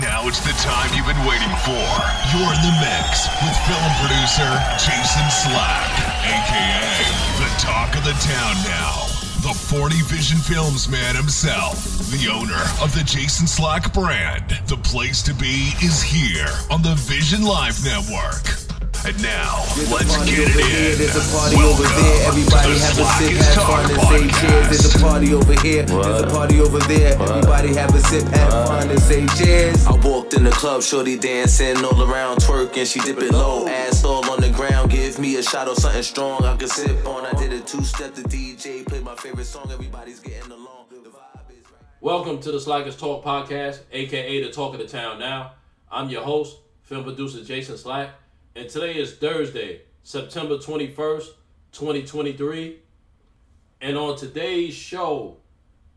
Now it's the time you've been waiting for. You're in the mix with film producer Jason Slack, aka the talk of the town now. The 40 Vision Films man himself, the owner of the Jason Slack brand. The place to be is here on the Vision Live Network. And now, There's a let's party get over it here, in. There's a party Welcome over there. Everybody have a sip, is have Talk fun, and say cheers. There's a party over here. There's a party over there. Everybody have a sip, have fun, and say cheers. I walked in the club, shorty dancing all around, twerking. She dip it low, ass all on the ground. Give me a shot of something strong I can sip on. I did a two step. The DJ played my favorite song. Everybody's getting along. The vibe is right. Welcome to the Slackers Talk podcast, aka the Talk of the Town Now. I'm your host, film producer Jason Slack, and today is Thursday, September 21st, 2023. And on today's show,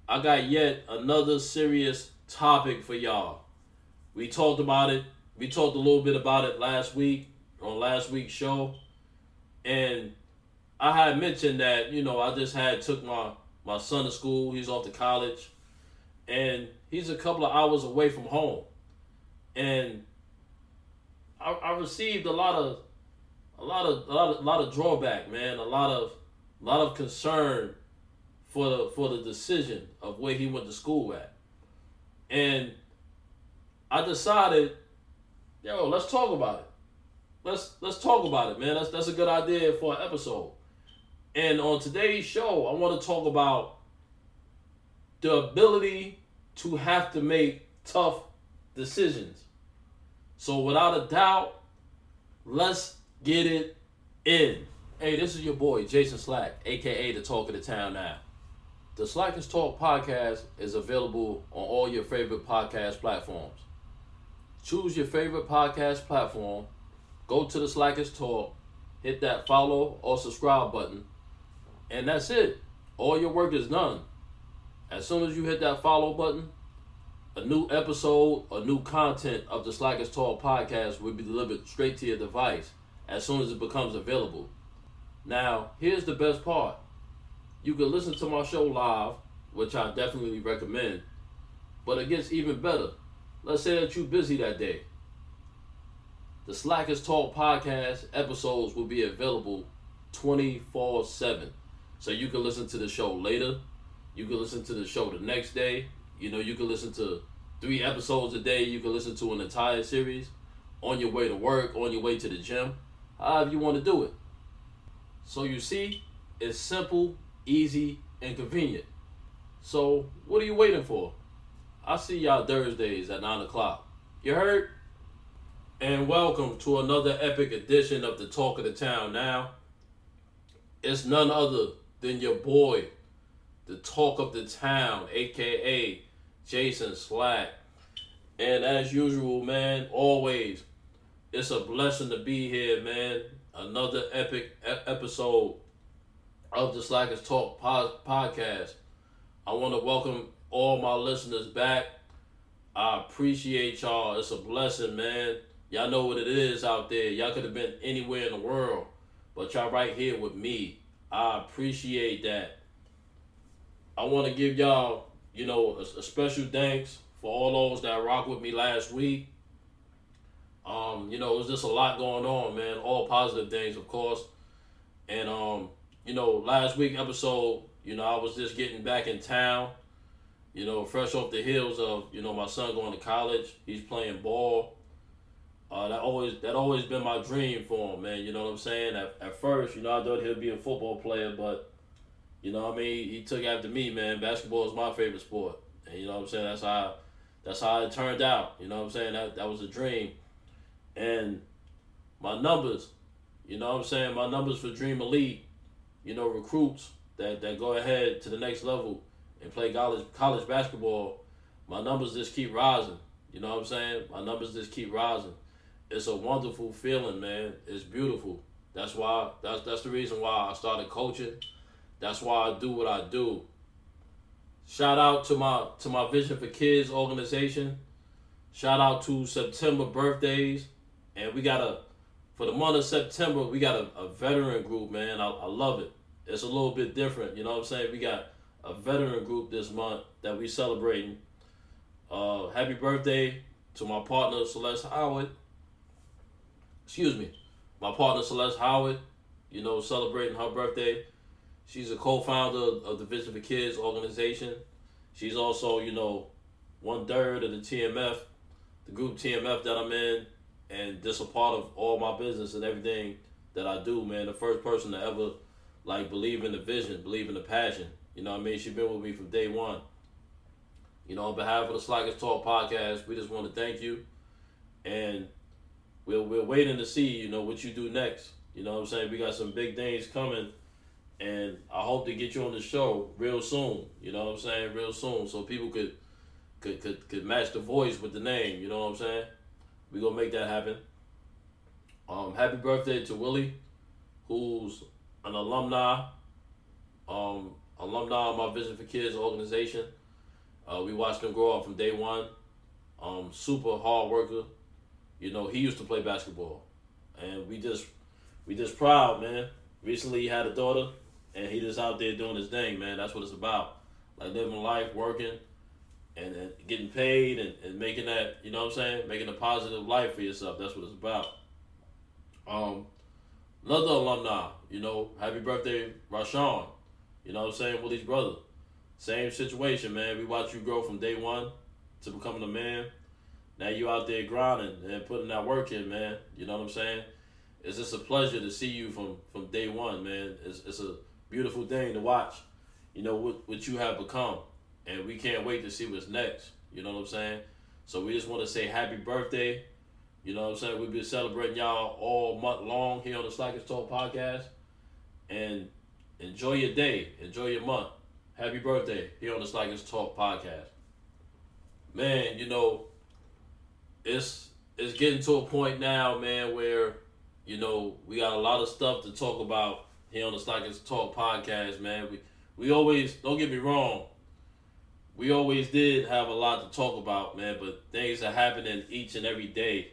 I got yet another serious topic for y'all. We talked about it, we talked a little bit about it last week on last week's show. And I had mentioned that, you know, I just had took my my son to school, he's off to college and he's a couple of hours away from home. And I, I received a lot of a lot of a lot of, a lot of drawback, man, a lot of a lot of concern for the for the decision of where he went to school at. And I decided, yo, let's talk about it. Let's let's talk about it, man. That's that's a good idea for an episode. And on today's show, I want to talk about the ability to have to make tough decisions. So without a doubt, let's get it in. Hey, this is your boy Jason Slack, aka the Talk of the Town now. The Slackers Talk podcast is available on all your favorite podcast platforms. Choose your favorite podcast platform, go to the Slackers Talk, hit that follow or subscribe button, and that's it. All your work is done. As soon as you hit that follow button, a new episode or new content of the Slackers Talk podcast will be delivered straight to your device as soon as it becomes available. Now, here's the best part. You can listen to my show live, which I definitely recommend, but it gets even better. Let's say that you're busy that day. The Slackers Talk podcast episodes will be available 24 7. So you can listen to the show later. You can listen to the show the next day. You know, you can listen to three episodes a day. You can listen to an entire series on your way to work, on your way to the gym, however you want to do it. So you see, it's simple, easy, and convenient. So what are you waiting for? I'll see y'all Thursdays at 9 o'clock. You heard? And welcome to another epic edition of the Talk of the Town now. It's none other than your boy, the Talk of the Town, aka Jason Slack. And as usual, man, always, it's a blessing to be here, man. Another epic episode of the Slackers Talk podcast. I want to welcome all my listeners back. I appreciate y'all. It's a blessing, man. Y'all know what it is out there. Y'all could have been anywhere in the world, but y'all right here with me. I appreciate that. I want to give y'all, you know, a, a special thanks for all those that rock with me last week. Um, you know, it was just a lot going on, man. All positive things, of course. And um, you know, last week episode, you know, I was just getting back in town. You know, fresh off the heels of you know my son going to college. He's playing ball. Uh, that always that always been my dream for him, man. You know what I'm saying? At, at first, you know, I thought he'd be a football player, but you know, what I mean, he took after me, man. Basketball is my favorite sport, and you know what I'm saying. That's how that's how it turned out. You know what I'm saying? That that was a dream, and my numbers, you know what I'm saying. My numbers for Dream Elite, you know, recruits that that go ahead to the next level and play college college basketball. My numbers just keep rising. You know what I'm saying? My numbers just keep rising. It's a wonderful feeling, man. It's beautiful. That's why that's that's the reason why I started coaching. That's why I do what I do. Shout out to my to my Vision for Kids organization. Shout out to September birthdays. And we got a for the month of September, we got a, a veteran group, man. I, I love it. It's a little bit different, you know what I'm saying? We got a veteran group this month that we celebrating. Uh, happy birthday to my partner Celeste Howard. Excuse me, my partner Celeste Howard. You know, celebrating her birthday. She's a co-founder of the Vision for Kids organization. She's also, you know, one third of the TMF, the group TMF that I'm in, and just a part of all my business and everything that I do, man. The first person to ever like believe in the vision, believe in the passion. You know what I mean? She's been with me from day one. You know, on behalf of the Slackers Talk podcast, we just want to thank you. And we're, we're waiting to see, you know, what you do next. You know what I'm saying? We got some big things coming. And I hope to get you on the show real soon. You know what I'm saying? Real soon. So people could could could, could match the voice with the name. You know what I'm saying? we gonna make that happen. Um, happy birthday to Willie, who's an alumni, um, alumni of my Vision for Kids organization. Uh, we watched him grow up from day one. Um, super hard worker. You know, he used to play basketball, and we just we just proud, man. Recently, he had a daughter, and he just out there doing his thing, man. That's what it's about. Like living life, working, and, and getting paid, and, and making that, you know what I'm saying, making a positive life for yourself. That's what it's about. Um, another alumni, you know, happy birthday, Rashawn. You know what I'm saying, Willie's brother. Same situation, man. We watch you grow from day one to becoming a man. Now you out there grinding and putting that work in, man. You know what I'm saying? It's just a pleasure to see you from from day one, man. It's it's a beautiful thing to watch. You know what what you have become, and we can't wait to see what's next. You know what I'm saying? So we just want to say happy birthday. You know what I'm saying? We've been celebrating y'all all month long here on the Slackers Talk podcast, and enjoy your day, enjoy your month. Happy birthday here on the Slackers Talk podcast. Man, you know, it's it's getting to a point now, man, where you know we got a lot of stuff to talk about here on the Slackers Talk podcast, man. We we always don't get me wrong, we always did have a lot to talk about, man. But things are happening each and every day,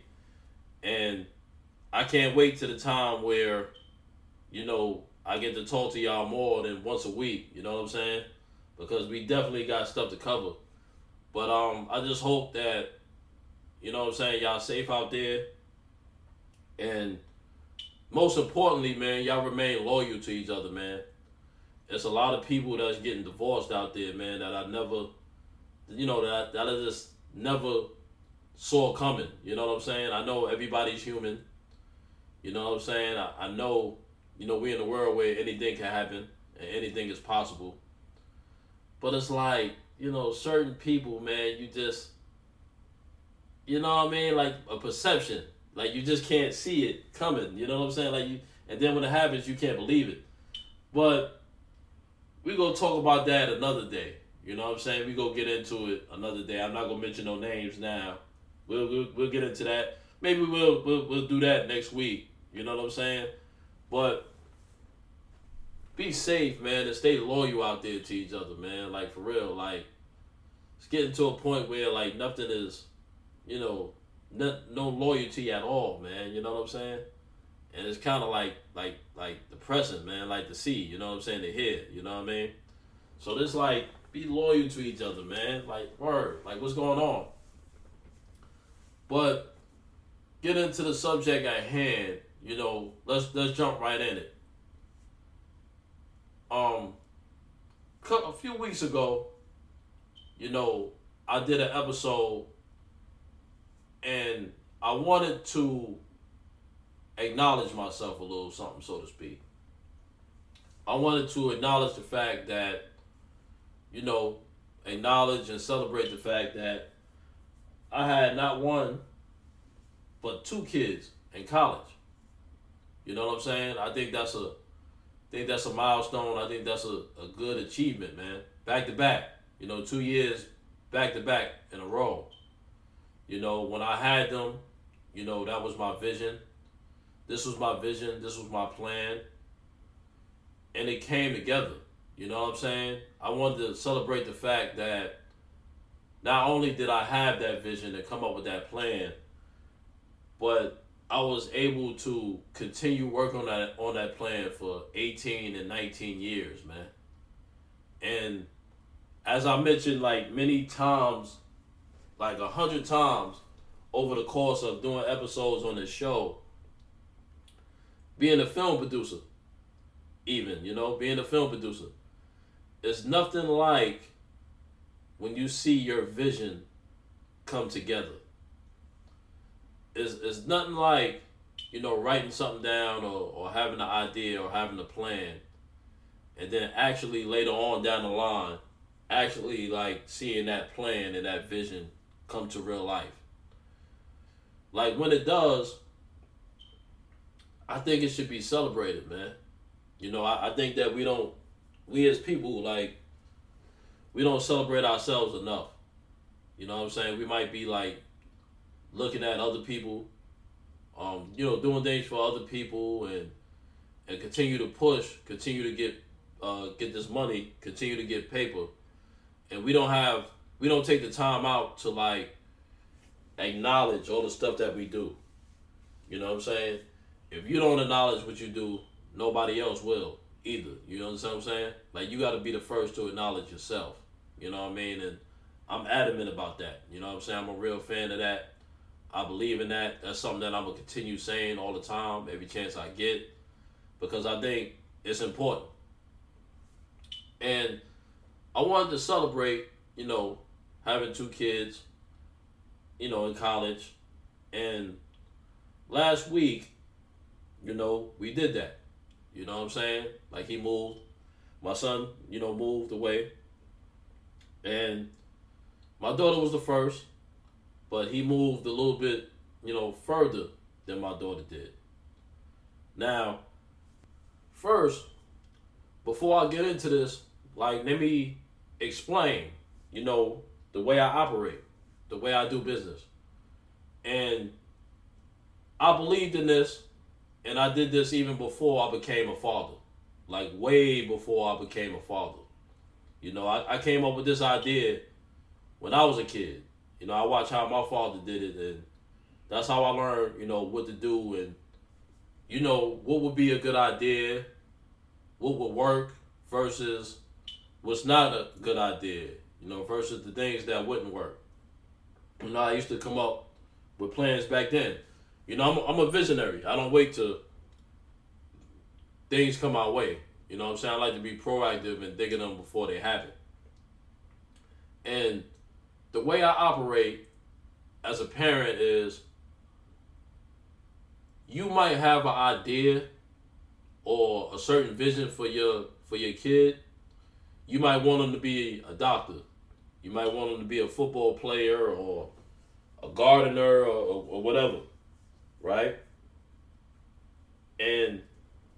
and I can't wait to the time where, you know, I get to talk to y'all more than once a week. You know what I'm saying? Because we definitely got stuff to cover. But um, I just hope that, you know what I'm saying, y'all safe out there. And most importantly, man, y'all remain loyal to each other, man. There's a lot of people that's getting divorced out there, man, that I never, you know, that that I just never saw coming. You know what I'm saying? I know everybody's human. You know what I'm saying? I, I know, you know, we're in a world where anything can happen and anything is possible. But it's like, you know, certain people, man, you just, you know what I mean? Like a perception. Like you just can't see it coming. You know what I'm saying? Like you, and then when it happens, you can't believe it. But we gonna talk about that another day. You know what I'm saying? We gonna get into it another day. I'm not gonna mention no names now. We'll we'll, we'll get into that. Maybe we'll, we'll we'll do that next week. You know what I'm saying? But be safe, man, and stay loyal out there to each other, man. Like for real, like it's getting to a point where like nothing is, you know, no, no loyalty at all, man. You know what I'm saying? And it's kind of like like like depressing, man. Like the sea, you know what I'm saying? To hear, you know what I mean? So this like be loyal to each other, man. Like word, like what's going on? But get into the subject at hand. You know, let's let's jump right in it. Um, a few weeks ago, you know, I did an episode, and I wanted to acknowledge myself a little something, so to speak. I wanted to acknowledge the fact that, you know, acknowledge and celebrate the fact that I had not one, but two kids in college. You know what I'm saying? I think that's a I think that's a milestone. I think that's a, a good achievement, man. Back to back. You know, two years back to back in a row. You know, when I had them, you know, that was my vision. This was my vision. This was my plan. And it came together. You know what I'm saying? I wanted to celebrate the fact that not only did I have that vision and come up with that plan, but I was able to continue working on that on that plan for 18 and 19 years, man. And as I mentioned like many times, like a hundred times over the course of doing episodes on this show, being a film producer, even, you know, being a film producer, it's nothing like when you see your vision come together. It's, it's nothing like, you know, writing something down or, or having an idea or having a plan and then actually later on down the line, actually like seeing that plan and that vision come to real life. Like when it does, I think it should be celebrated, man. You know, I, I think that we don't, we as people, like, we don't celebrate ourselves enough. You know what I'm saying? We might be like looking at other people, um, you know, doing things for other people and and continue to push, continue to get uh, get this money, continue to get paper, and we don't have we don't take the time out to like acknowledge all the stuff that we do. You know what I'm saying? If you don't acknowledge what you do, nobody else will either. You know what I'm saying? Like you got to be the first to acknowledge yourself. You know what I mean? And I'm adamant about that. You know what I'm saying? I'm a real fan of that. I believe in that. That's something that I'm gonna continue saying all the time, every chance I get, because I think it's important. And I wanted to celebrate, you know, having two kids, you know, in college. And last week, you know, we did that. You know what I'm saying? Like he moved. My son, you know, moved away. And my daughter was the first, but he moved a little bit, you know, further than my daughter did. Now, first, before I get into this, like, let me explain, you know, the way I operate, the way I do business. And I believed in this, and I did this even before I became a father, like way before I became a father. You know, I, I came up with this idea when I was a kid. You know, I watched how my father did it, and that's how I learned, you know, what to do and, you know, what would be a good idea, what would work versus what's not a good idea, you know, versus the things that wouldn't work. You know, I used to come up with plans back then. You know, I'm a, I'm a visionary. I don't wait till things come my way. You know I'm saying? I like to be proactive and thinking them before they happen. And the way I operate as a parent is you might have an idea or a certain vision for your for your kid you might want them to be a doctor. You might want them to be a football player or a gardener or, or, or whatever, right? And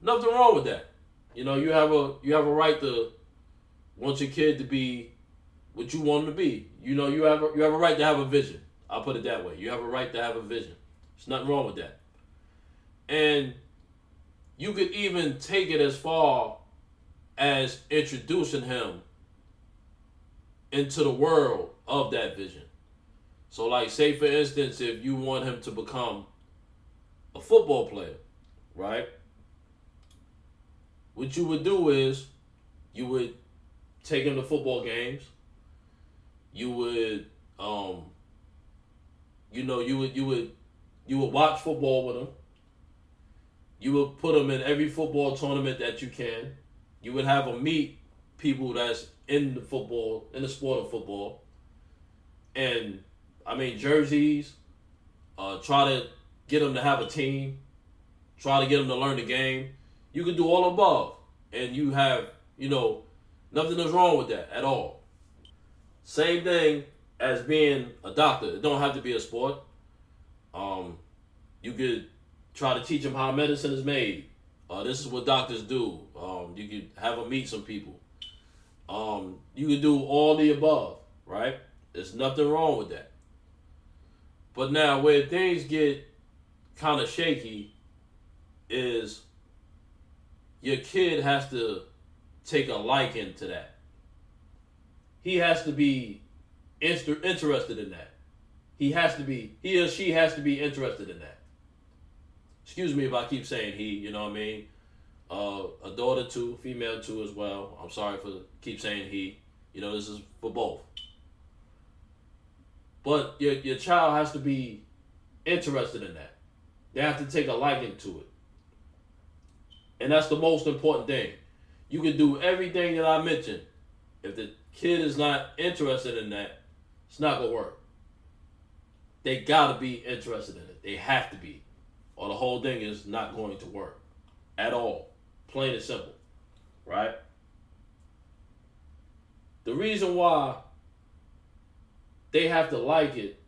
nothing wrong with that. You know, you have a you have a right to want your kid to be what you want them to be. You know, you have a, you have a right to have a vision. I'll put it that way. You have a right to have a vision. There's nothing wrong with that. And you could even take it as far as introducing him into the world of that vision. So, like, say for instance, if you want him to become a football player, right? What you would do is you would take him to football games. You would, um, you know, you would you would you would watch football with him. You would put him in every football tournament that you can you would have him meet people that's in the football, in the sport of football. And I mean jerseys, uh, try to get them to have a team, try to get them to learn the game. You can do all above, and you have, you know, nothing is wrong with that at all. Same thing as being a doctor. It don't have to be a sport. Um, you could try to teach them how medicine is made. Uh, this is what doctors do. Um, you could have them meet some people. Um, you can do all the above, right? There's nothing wrong with that. But now, where things get kind of shaky is your kid has to take a liking to that. He has to be inter- interested in that. He has to be, he or she has to be interested in that excuse me if I keep saying he, you know what I mean? Uh, a daughter too, female too as well. I'm sorry for keep saying he. You know, this is for both. But your your child has to be interested in that. They have to take a liking to it. And that's the most important thing. You can do everything that I mentioned. If the kid is not interested in that, it's not gonna work. They gotta be interested in it. They have to be. Or the whole thing is not going to work. At all. Plain and simple. Right? The reason why they have to like it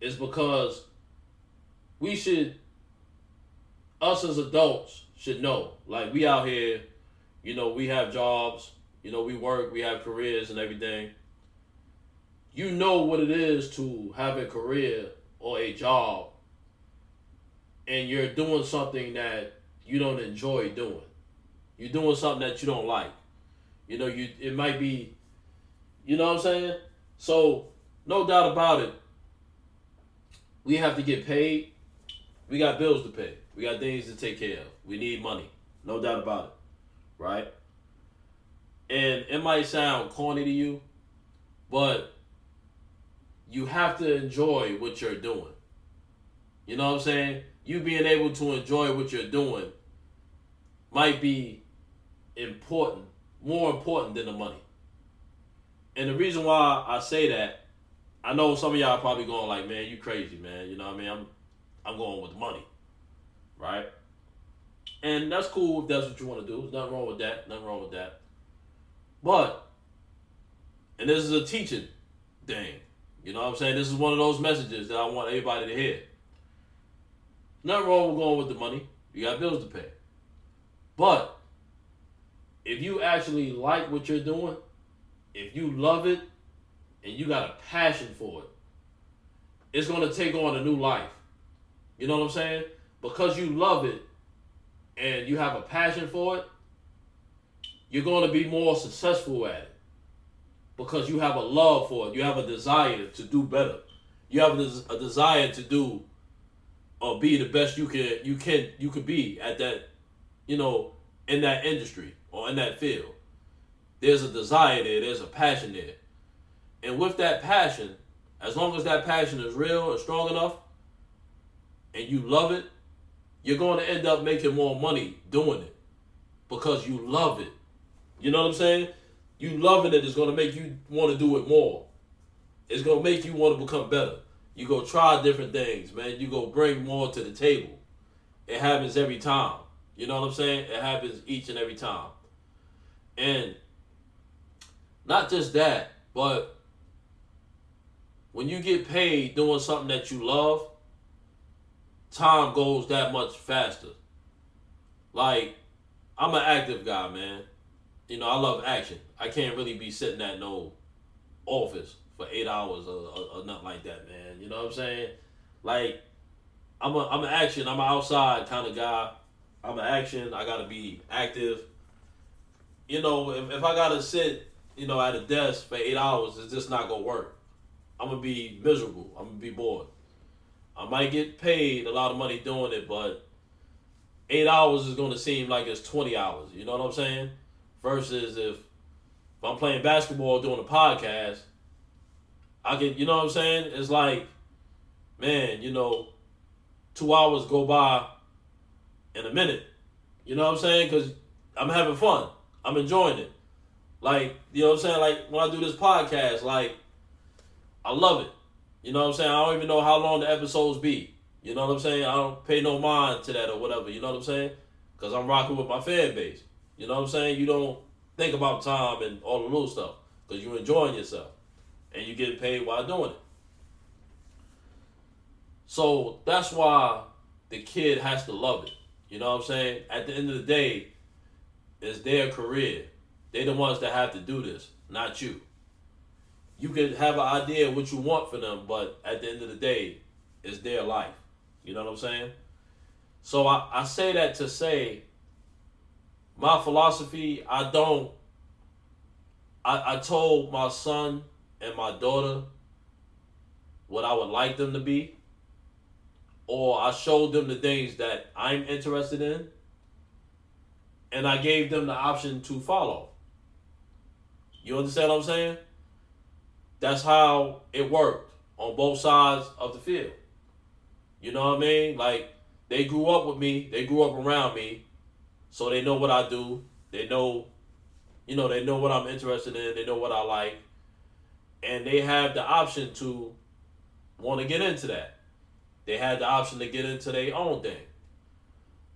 is because we should us as adults should know. Like we out here, you know, we have jobs, you know, we work, we have careers and everything. You know what it is to have a career or a job and you're doing something that you don't enjoy doing. You're doing something that you don't like. You know, you it might be you know what I'm saying? So, no doubt about it. We have to get paid. We got bills to pay. We got things to take care of. We need money. No doubt about it. Right? And it might sound corny to you, but you have to enjoy what you're doing. You know what I'm saying? You being able to enjoy what you're doing might be important, more important than the money. And the reason why I say that, I know some of y'all probably going like, man, you crazy, man. You know what I mean? I'm I'm going with the money. Right? And that's cool if that's what you want to do. There's nothing wrong with that. Nothing wrong with that. But, and this is a teaching thing. You know what I'm saying? This is one of those messages that I want everybody to hear. Nothing wrong with going with the money. You got bills to pay. But if you actually like what you're doing, if you love it, and you got a passion for it, it's going to take on a new life. You know what I'm saying? Because you love it and you have a passion for it, you're going to be more successful at it. Because you have a love for it. You have a desire to do better. You have a, desire to do or be the best you can you can you can be at that, you know, in that industry or in that field. There's a desire there, there's a passion there. And with that passion, as long as that passion is real and strong enough, and you love it, you're going to end up making more money doing it because you love it. You know what I'm saying? You loving it is going to make you want to do it more. It's going to make you want to become better. You go try different things, man. You go bring more to the table. It happens every time. You know what I'm saying? It happens each and every time. And not just that, but when you get paid doing something that you love, time goes that much faster. Like, I'm an active guy, man. You know, I love action. I can't really be sitting at no office for eight hours or, or, or nothing like that, man. You know what I'm saying? Like, I'm a I'm an action. I'm an outside kind of guy. I'm an action. I gotta be active. You know, if, if I gotta sit, you know, at a desk for eight hours, it's just not gonna work. I'm gonna be miserable. I'm gonna be bored. I might get paid a lot of money doing it, but eight hours is gonna seem like it's twenty hours. You know what I'm saying? Versus if, if I'm playing basketball doing a podcast, I can. You know what I'm saying? It's like, man, you know, two hours go by in a minute. You know what I'm saying? Because I'm having fun. I'm enjoying it. Like, you know what I'm saying? Like, when I do this podcast, like, I love it. You know what I'm saying? I don't even know how long the episodes be. You know what I'm saying? I don't pay no mind to that or whatever. You know what I'm saying? Because I'm rocking with my fan base. You know what I'm saying? You don't think about time and all the little stuff because you're enjoying yourself and you get paid while doing it. So that's why the kid has to love it. You know what I'm saying? At the end of the day, it's their career. They're the ones that have to do this, not you. You can have an idea of what you want for them, but at the end of the day, it's their life. You know what I'm saying? So I, I say that to say my philosophy, I don't I, I told my son and my daughter what I would like them to be. Or I showed them the things that I'm interested in. And I gave them the option to follow. You understand what I'm saying? That's how it worked on both sides of the field. You know what I mean? Like they grew up with me, they grew up around me, so they know what I do. They know, you know, they know what I'm interested in. They know what I like, and they have the option to want to get into that. They had the option to get into their own thing.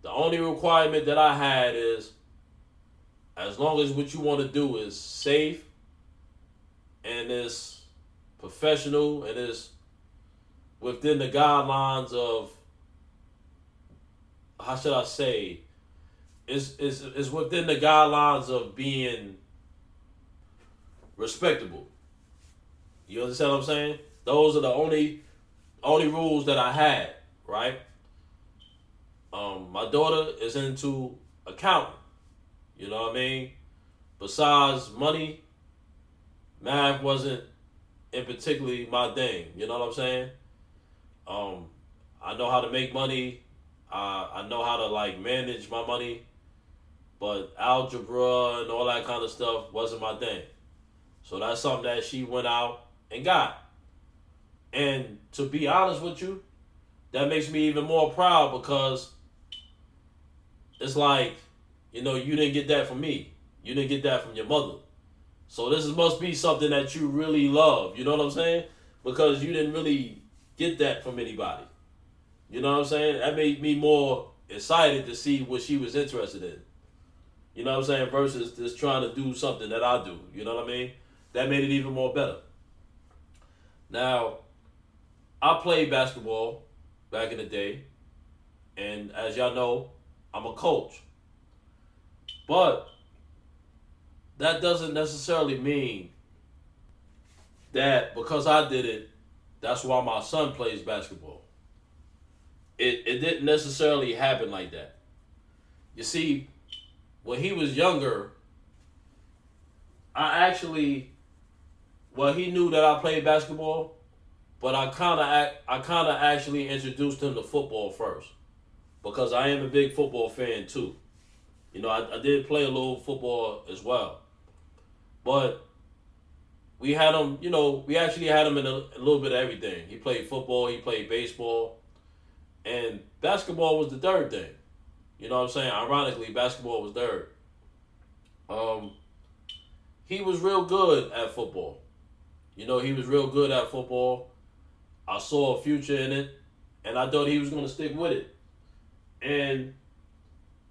The only requirement that I had is as long as what you want to do is safe and is professional and is within the guidelines of how should I say is is is within the guidelines of being respectable. You understand what I'm saying? Those are the only only rules that I had, right? Um, my daughter is into accounting. You know what I mean? Besides money, math wasn't in particularly my thing. You know what I'm saying? Um, I know how to make money. Uh, I know how to like manage my money, but algebra and all that kind of stuff wasn't my thing. So that's something that she went out and got. And to be honest with you, that makes me even more proud because it's like, you know, you didn't get that from me. You didn't get that from your mother. So this must be something that you really love. You know what I'm saying? Because you didn't really get that from anybody. You know what I'm saying? That made me more excited to see what she was interested in. You know what I'm saying? Versus just trying to do something that I do. You know what I mean? That made it even more better. Now, I played basketball back in the day, and as y'all know, I'm a coach. But that doesn't necessarily mean that because I did it, that's why my son plays basketball. It, it didn't necessarily happen like that. You see, when he was younger, I actually, well, he knew that I played basketball, but I kind of I kind of actually introduced him to football first because I am a big football fan too. You know, I, I did play a little football as well, but we had him. You know, we actually had him in a, a little bit of everything. He played football, he played baseball, and basketball was the third thing. You know what I'm saying? Ironically, basketball was third. Um, he was real good at football. You know, he was real good at football. I saw a future in it, and I thought he was going to stick with it. And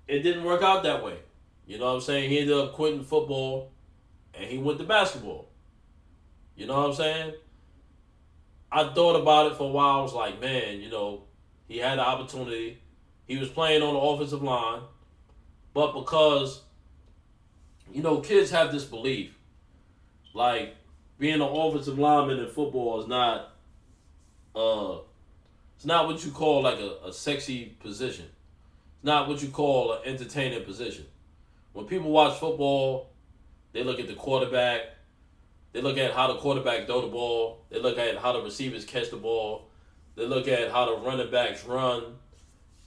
it didn't work out that way. You know what I'm saying? He ended up quitting football, and he went to basketball. You know what I'm saying? I thought about it for a while. I was like, man, you know, he had the opportunity. He was playing on the offensive line, but because, you know, kids have this belief, like being an offensive lineman in football is not uh it's not what you call like a, a sexy position. It's not what you call an entertaining position. When people watch football, they look at the quarterback, they look at how the quarterback throw the ball, they look at how the receivers catch the ball, they look at how the running backs run,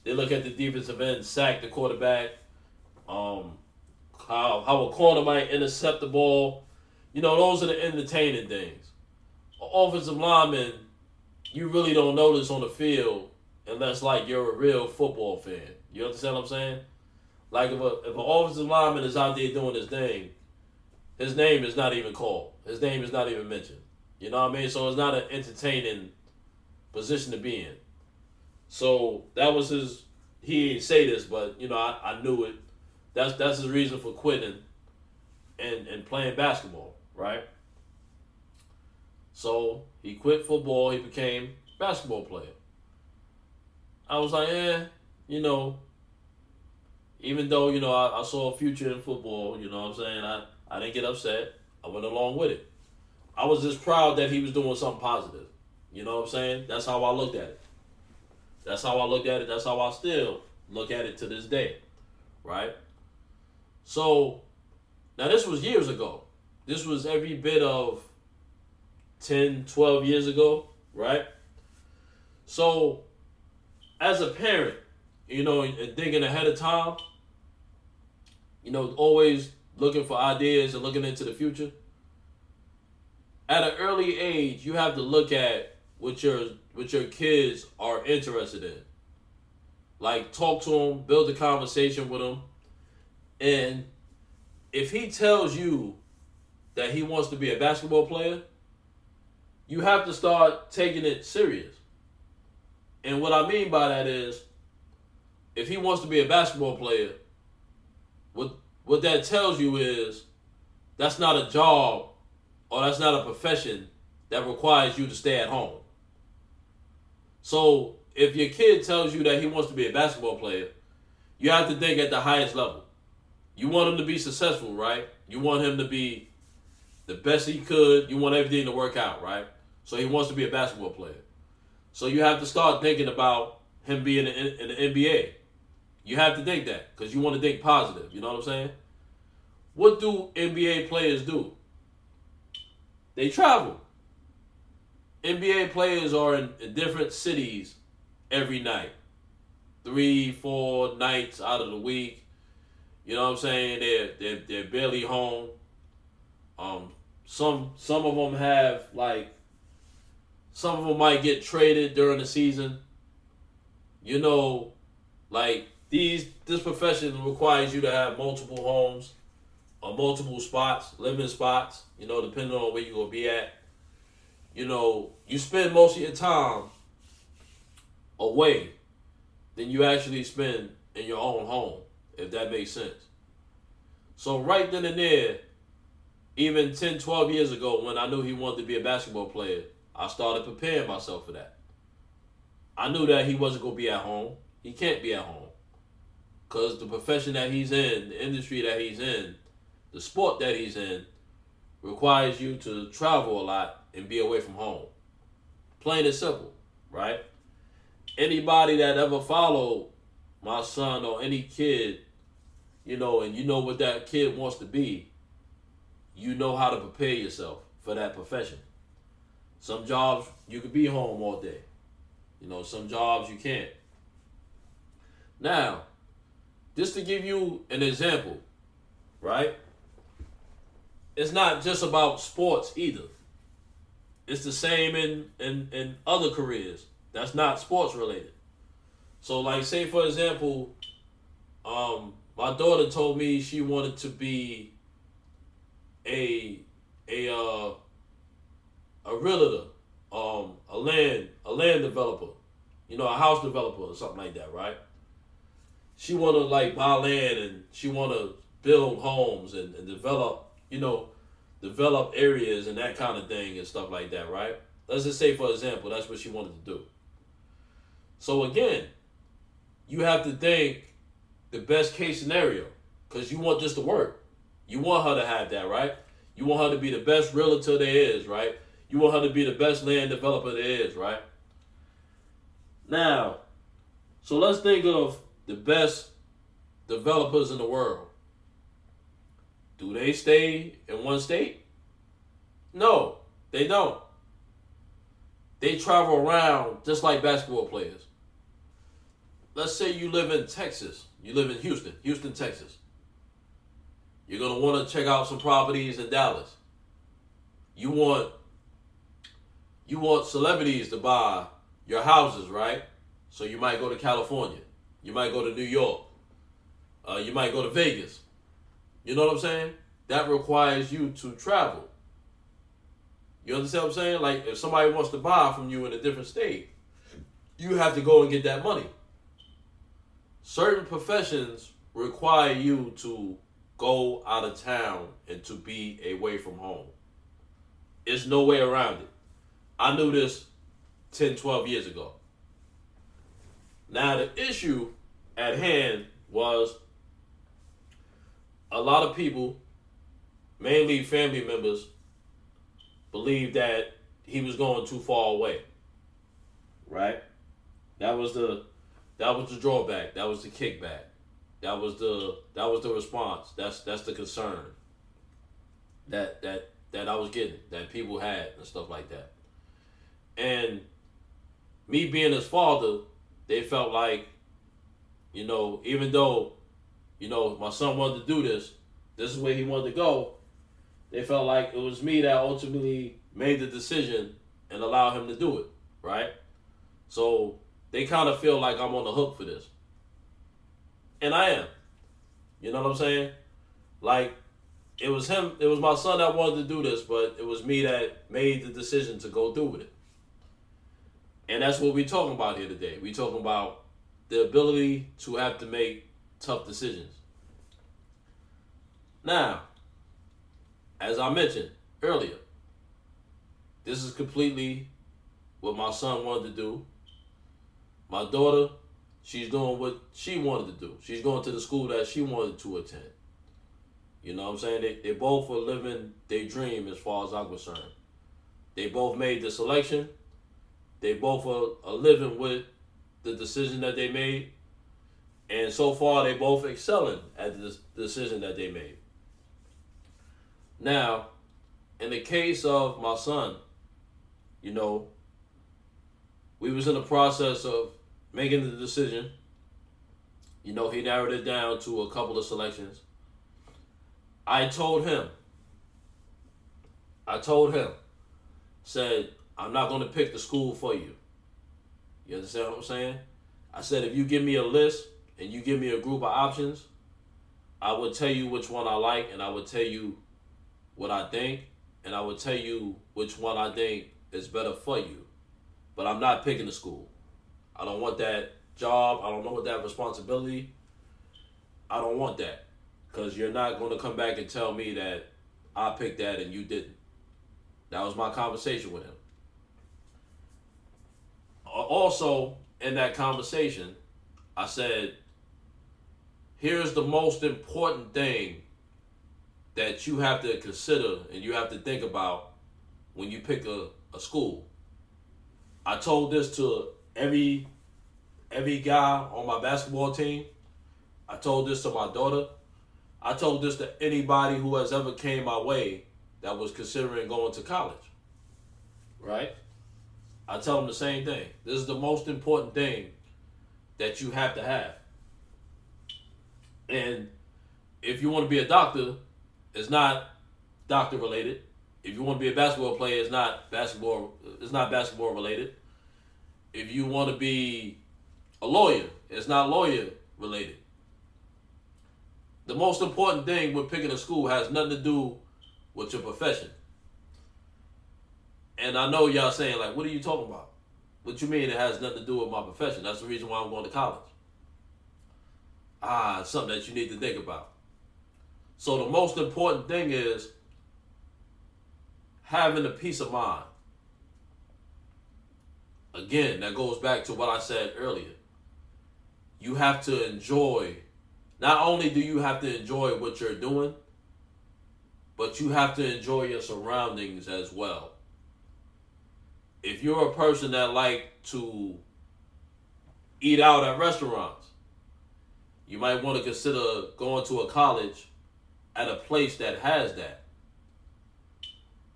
they look at the defensive end sack the quarterback, um, how how a corner might intercept the ball. You know, those are the entertaining things. Offensive lineman you really don't notice on the field unless like you're a real football fan. You understand what I'm saying? Like if a if an offensive lineman is out there doing his thing, his name is not even called. His name is not even mentioned. You know what I mean? So it's not an entertaining position to be in. So that was his. He didn't say this, but you know I, I knew it. That's that's his reason for quitting and and playing basketball, right? So he quit football. He became basketball player. I was like, eh, you know. Even though you know I, I saw a future in football, you know what I'm saying. I I didn't get upset. I went along with it. I was just proud that he was doing something positive. You know what I'm saying? That's how I looked at it. That's how I looked at it. That's how I still look at it to this day. Right? So, now this was years ago. This was every bit of 10, 12 years ago, right? So, as a parent, you know, thinking ahead of time, you know, always looking for ideas and looking into the future. At an early age, you have to look at what your what your kids are interested in. Like talk to them, build a conversation with them, and if he tells you that he wants to be a basketball player, you have to start taking it serious. And what I mean by that is, if he wants to be a basketball player, what what that tells you is that's not a job or that's not a profession that requires you to stay at home. So if your kid tells you that he wants to be a basketball player, you have to think at the highest level. You want him to be successful, right? You want him to be the best he could. You want everything to work out, right? So he wants to be a basketball player. So you have to start thinking about him being in, the NBA. You have to think that because you want to think positive. You know what I'm saying? What do NBA players do? They travel. NBA players are in, in different cities every night. Three, four nights out of the week. You know what I'm saying? They're they're, they're barely home. Um, some some of them have like some of them might get traded during the season. You know, like these this profession requires you to have multiple homes or multiple spots, living spots, you know, depending on where you're gonna be at. You know, you spend most of your time away than you actually spend in your own home, if that makes sense. So right then and there, even 10, 12 years ago, when I knew he wanted to be a basketball player, I started preparing myself for that. I knew that he wasn't going to be at home. He can't be at home. Because the profession that he's in, the industry that he's in, the sport that he's in, requires you to travel a lot and be away from home. Plain and simple, right? Anybody that ever followed my son or any kid, you know, and you know what that kid wants to be, you know how to prepare yourself for that profession. Some jobs you could be home all day. You know, some jobs you can't. Now, just to give you an example, right? It's not just about sports either. It's the same in, in, in other careers that's not sports related. So, like, say for example, um, my daughter told me she wanted to be a a uh, a realtor, um, a land a land developer, you know, a house developer or something like that, right? She wanna like buy land and she wanna build homes and, and develop, you know, develop areas and that kind of thing and stuff like that, right? Let's just say for example, that's what she wanted to do. So again, you have to think the best case scenario because you want this to work. You want her to have that, right? You want her to be the best realtor there is, right? You want her to be the best land developer there is, right? Now, so let's think of the best developers in the world. Do they stay in one state? No, they don't. They travel around just like basketball players. Let's say you live in Texas. You live in Houston, Houston, Texas. You're going to want to check out some properties in Dallas. You want you want celebrities to buy your houses, right? So you might go to California. You might go to New York. Uh, you might go to Vegas. You know what I'm saying? That requires you to travel. You understand what I'm saying? Like if somebody wants to buy from you in a different state, you have to go and get that money. Certain professions require you to go out of town and to be away from home. There's no way around it. I knew this 10, 12 years ago. Now, the issue at hand was a lot of people, mainly family members, believed that he was going too far away. Right? That was the that was the drawback. That was the kickback. That was the that was the response. That's that's the concern that that that I was getting that people had and stuff like that. And me being his father, they felt like, you know, even though, you know, my son wanted to do this, this is where he wanted to go. They felt like it was me that ultimately made the decision and allowed him to do it, right? So they kind of feel like I'm on the hook for this. And I am. You know what I'm saying? Like, it was him, it was my son that wanted to do this, but it was me that made the decision to go through with it. And that's what we're talking about here today. We're talking about the ability to have to make tough decisions. Now, as I mentioned earlier, this is completely what my son wanted to do. My daughter, she's doing what she wanted to do. She's going to the school that she wanted to attend. You know what I'm saying? They, they both are living their dream as far as I'm concerned. They both made the selection. They both are, are living with the decision that they made. And so far, they both excelling at the decision that they made. Now, in the case of my son, you know, we was in the process of making the decision. You know, he narrowed it down to a couple of selections. I told him, I told him, said, I'm not going to pick the school for you. You understand what I'm saying? I said, if you give me a list and you give me a group of options, I would tell you which one I like and I would tell you what I think and I would tell you which one I think is better for you. But I'm not picking the school. I don't want that job. I don't want that responsibility. I don't want that. Because you're not going to come back and tell me that I picked that and you didn't. That was my conversation with him. Also, in that conversation, I said, here's the most important thing that you have to consider and you have to think about when you pick a, a school. I told this to every every guy on my basketball team. I told this to my daughter. I told this to anybody who has ever came my way that was considering going to college. Right? I tell them the same thing. This is the most important thing that you have to have. And if you want to be a doctor, it's not doctor related. If you want to be a basketball player, it's not basketball. It's not basketball related. If you want to be a lawyer, it's not lawyer related. The most important thing with picking a school has nothing to do with your profession. And I know y'all saying like, "What are you talking about?" What you mean it has nothing to do with my profession? That's the reason why I'm going to college. Ah, something that you need to think about. So the most important thing is having a peace of mind. Again, that goes back to what I said earlier. You have to enjoy, not only do you have to enjoy what you're doing, but you have to enjoy your surroundings as well. If you're a person that like to eat out at restaurants, you might want to consider going to a college at a place that has that.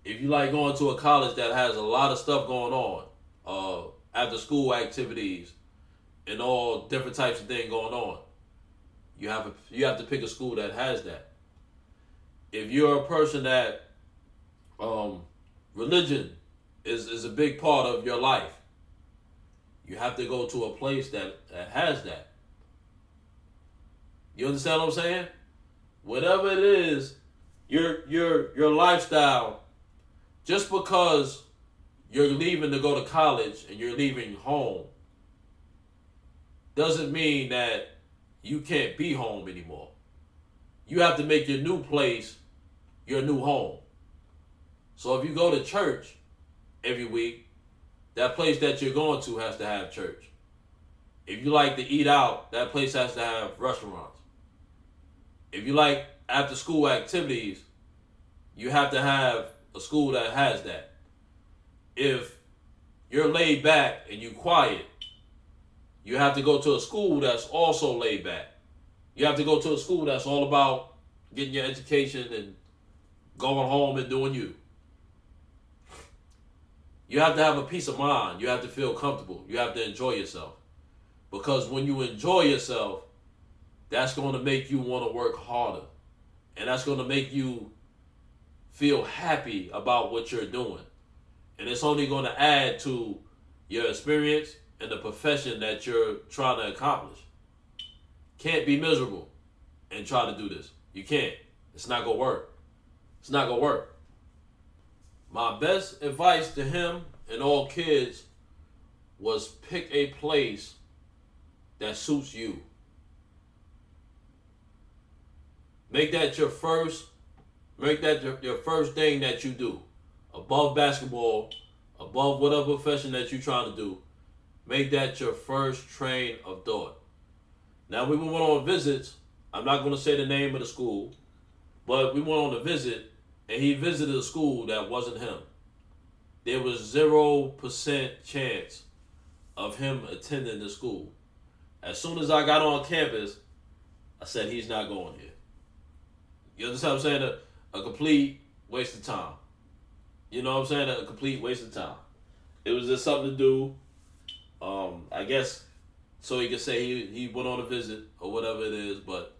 If you like going to a college that has a lot of stuff going on, uh, after school activities, and all different types of things going on, you have a, you have to pick a school that has that. If you're a person that um, religion is is a big part of your life, you have to go to a place that, that has that. You understand what I'm saying? whatever it is, your your your lifestyle, just because you're leaving to go to college and you're leaving home, doesn't mean that you can't be home anymore. You have to make your new place your new home. So if you go to church every week, that place that you're going to has to have church. If you like to eat out, that place has to have restaurants if you like after school activities, you have to have a school that has that. If you're laid back and you're quiet, you have to go to a school that's also laid back. You have to go to a school that's all about getting your education and going home and doing you. You have to have a peace of mind. You have to feel comfortable. You have to enjoy yourself. Because when you enjoy yourself, that's going to make you want to work harder. And that's going to make you feel happy about what you're doing. And it's only going to add to your experience and the profession that you're trying to accomplish. Can't be miserable and try to do this. You can't. It's not gonna work. It's not gonna work. My best advice to him and all kids was pick a place that suits you. Make that your first make that your, your first thing that you do. Above basketball, above whatever profession that you're trying to do. Make that your first train of thought. Now we went on visits. I'm not going to say the name of the school, but we went on a visit, and he visited a school that wasn't him. There was zero percent chance of him attending the school. As soon as I got on campus, I said he's not going here. You understand what I'm saying? A, a complete waste of time. You know what I'm saying? A complete waste of time. It was just something to do. Um, I guess so he could say he, he went on a visit or whatever it is, but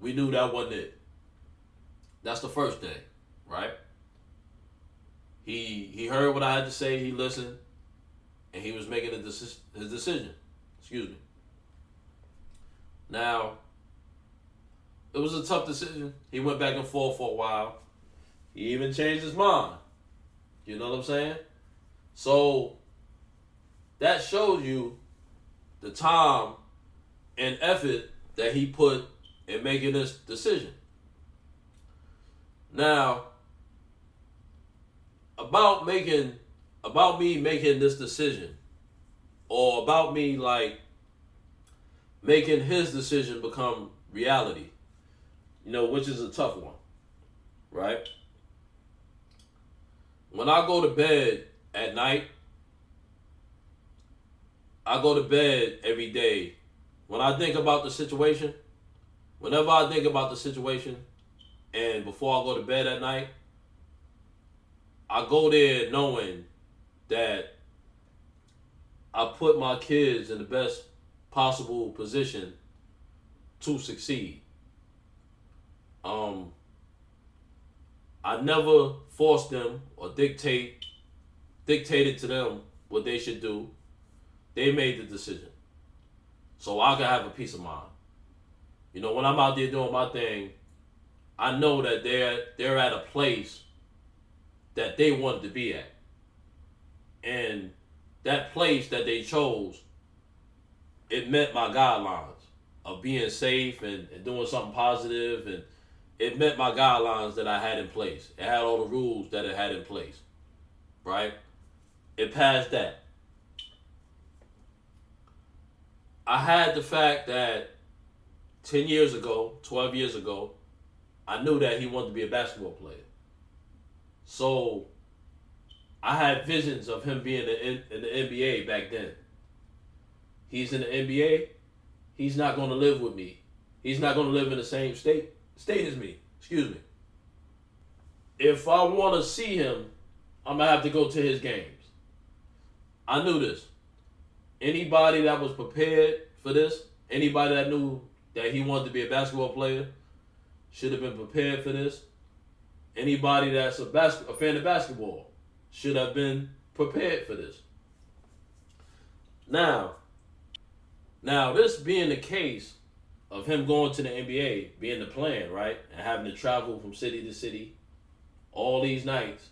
we knew that wasn't it. That's the first thing, right? He he heard what I had to say, he listened, and he was making a deci- his decision. Excuse me. Now, it was a tough decision. He went back and forth for a while. He even changed his mind. You know what I'm saying? So that shows you the time and effort that he put in making this decision. Now, about making about me making this decision or about me like making his decision become reality you know which is a tough one right when i go to bed at night i go to bed every day when i think about the situation whenever i think about the situation and before i go to bed at night I go there knowing that I put my kids in the best possible position to succeed. Um, I never forced them or dictate dictated to them what they should do. They made the decision. So I can have a peace of mind. You know, when I'm out there doing my thing, I know that they're they're at a place that they wanted to be at. And that place that they chose, it met my guidelines of being safe and, and doing something positive and it met my guidelines that I had in place. It had all the rules that it had in place. Right? It passed that. I had the fact that 10 years ago, 12 years ago, I knew that he wanted to be a basketball player. So I had visions of him being in, the NBA back then. He's in the NBA. He's not going to live with me. He's not going to live in the same state state as me. Excuse me. If I want to see him, I'm gonna have to go to his games. I knew this. Anybody that was prepared for this, anybody that knew that he wanted to be a basketball player, should have been prepared for this. Anybody that's a, bas- a fan of basketball should have been prepared for this. Now, now this being the case of him going to the NBA, being the plan, right, and having to travel from city to city, all these nights,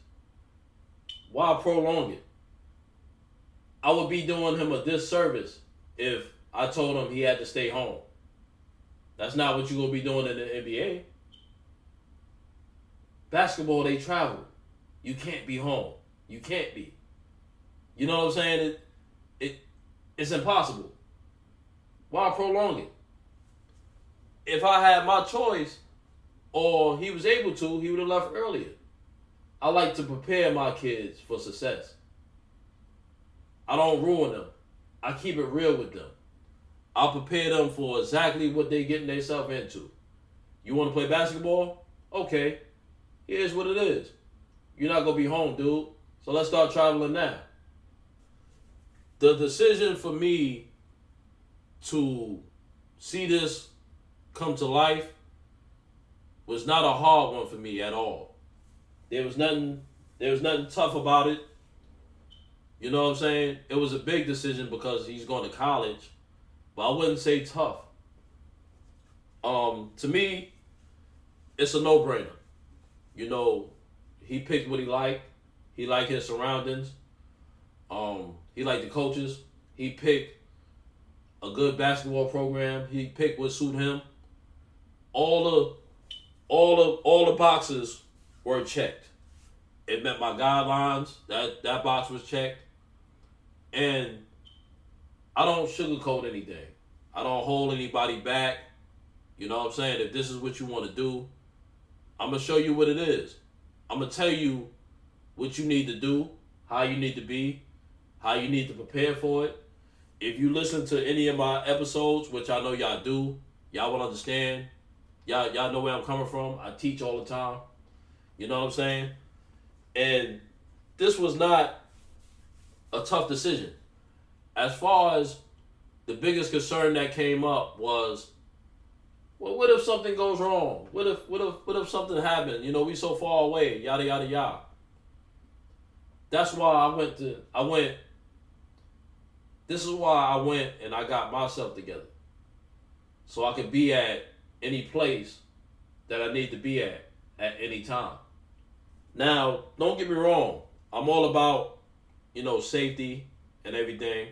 why prolong it? I would be doing him a disservice if I told him he had to stay home. That's not what you're gonna be doing in the NBA. Basketball, they travel. You can't be home. You can't be. You know what I'm saying? It, it, it's impossible. Why prolong it? If I had my choice, or he was able to, he would have left earlier. I like to prepare my kids for success. I don't ruin them. I keep it real with them. I prepare them for exactly what they're getting themselves into. You want to play basketball? Okay. Here's what it is. You're not going to be home, dude. So let's start traveling now. The decision for me to see this come to life was not a hard one for me at all. There was nothing there was nothing tough about it. You know what I'm saying? It was a big decision because he's going to college, but I wouldn't say tough. Um, to me, it's a no-brainer. You know, he picked what he liked. He liked his surroundings. Um, he liked the coaches. He picked a good basketball program. He picked what suited him. All the all the all the boxes were checked. It met my guidelines. That that box was checked. And I don't sugarcoat anything. I don't hold anybody back. You know what I'm saying? If this is what you want to do, I'm gonna show you what it is. I'm gonna tell you what you need to do, how you need to be, how you need to prepare for it. If you listen to any of my episodes, which I know y'all do, y'all will understand. Y'all y'all know where I'm coming from. I teach all the time. You know what I'm saying? And this was not a tough decision. As far as the biggest concern that came up was well, what if something goes wrong? What if what if what if something happened? You know, we so far away, yada yada yada. That's why I went to I went this is why I went and I got myself together. So I could be at any place that I need to be at at any time. Now, don't get me wrong. I'm all about, you know, safety and everything.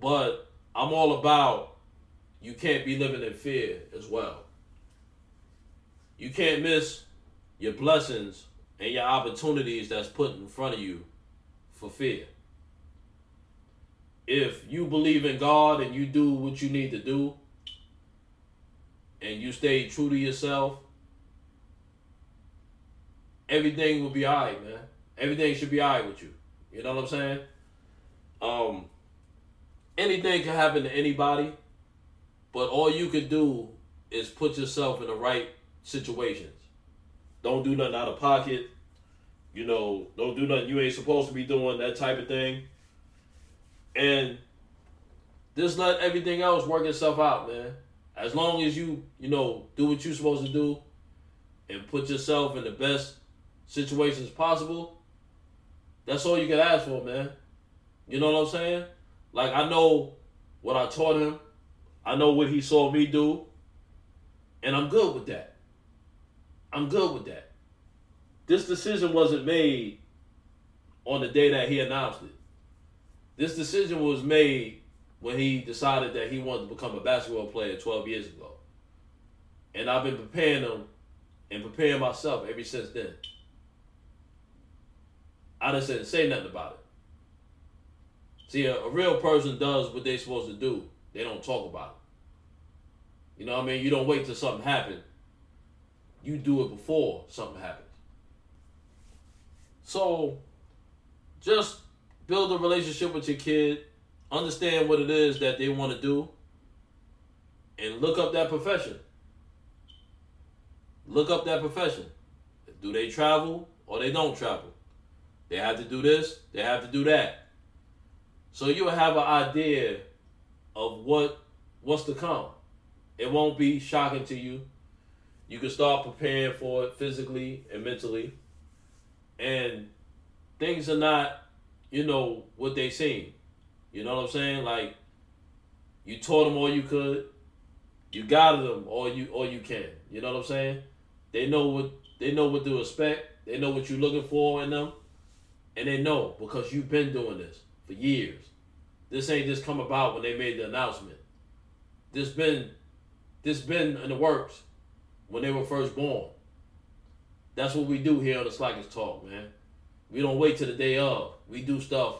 But I'm all about you can't be living in fear as well. You can't miss your blessings and your opportunities that's put in front of you for fear. If you believe in God and you do what you need to do and you stay true to yourself, everything will be alright, man. Everything should be alright with you. You know what I'm saying? Um anything can happen to anybody, but all you can do is put yourself in the right situations. Don't do nothing out of pocket. You know, don't do nothing you ain't supposed to be doing, that type of thing. And just let everything else work itself out, man. As long as you, you know, do what you're supposed to do and put yourself in the best situations possible, that's all you can ask for, man. You know what I'm saying? Like I know what I taught him. I know what he saw me do. And I'm good with that. I'm good with that. This decision wasn't made on the day that he announced it. This decision was made when he decided that he wanted to become a basketball player 12 years ago. And I've been preparing him and preparing myself ever since then. I just didn't say nothing about it. See, a, a real person does what they're supposed to do. They don't talk about it. You know what I mean? You don't wait till something happens. You do it before something happens. So, just build a relationship with your kid. Understand what it is that they want to do. And look up that profession. Look up that profession. Do they travel or they don't travel? They have to do this, they have to do that. So you'll have an idea of what what's to come. It won't be shocking to you. You can start preparing for it physically and mentally. And things are not, you know, what they seem. You know what I'm saying? Like you taught them all you could. You guided them all you all you can. You know what I'm saying? They know what they know what to expect. They know what you're looking for in them. And they know because you've been doing this for years. This ain't just come about when they made the announcement. This been this been in the works when they were first born. That's what we do here on the Slackers Talk, man. We don't wait till the day of. We do stuff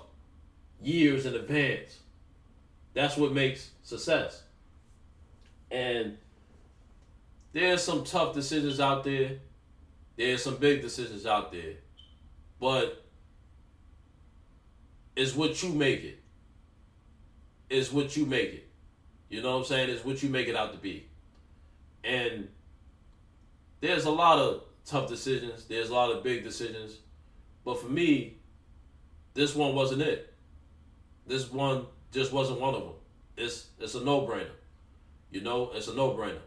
years in advance. That's what makes success. And there's some tough decisions out there. There's some big decisions out there. But it's what you make it. It's what you make it. You know what I'm saying? It's what you make it out to be. And there's a lot of tough decisions. There's a lot of big decisions. But for me, this one wasn't it. This one just wasn't one of them. It's it's a no-brainer. You know, it's a no-brainer.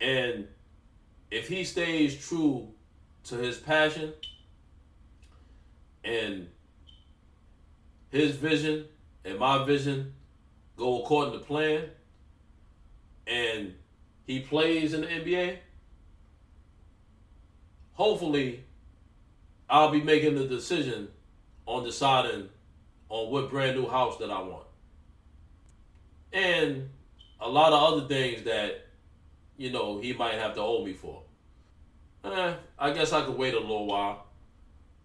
And if he stays true to his passion and his vision and my vision go according to plan, and he plays in the NBA, hopefully I'll be making the decision on deciding on what brand new house that I want. And a lot of other things that, you know, he might have to hold me for. Eh, I guess I could wait a little while.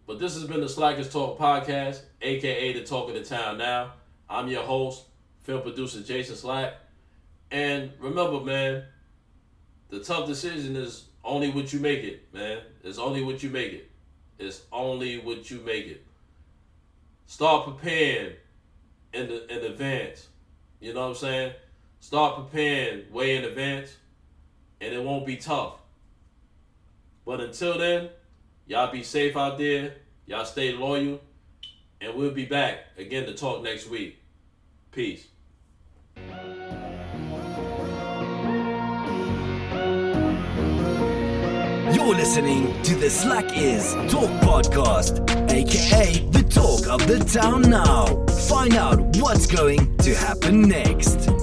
But this has been the Slackers Talk podcast, aka the Talk of the Town Now. I'm your host, film producer Jason Slack. And remember, man, the tough decision is only what you make it, man. It's only what you make it. It's only what you make it. Start preparing in the in advance. You know what I'm saying? Start preparing way in advance, and it won't be tough. But until then, y'all be safe out there. Y'all stay loyal, and we'll be back again to talk next week. Peace. You're listening to the Slack Is Talk Podcast, aka the talk of the town now. Find out what's going to happen next.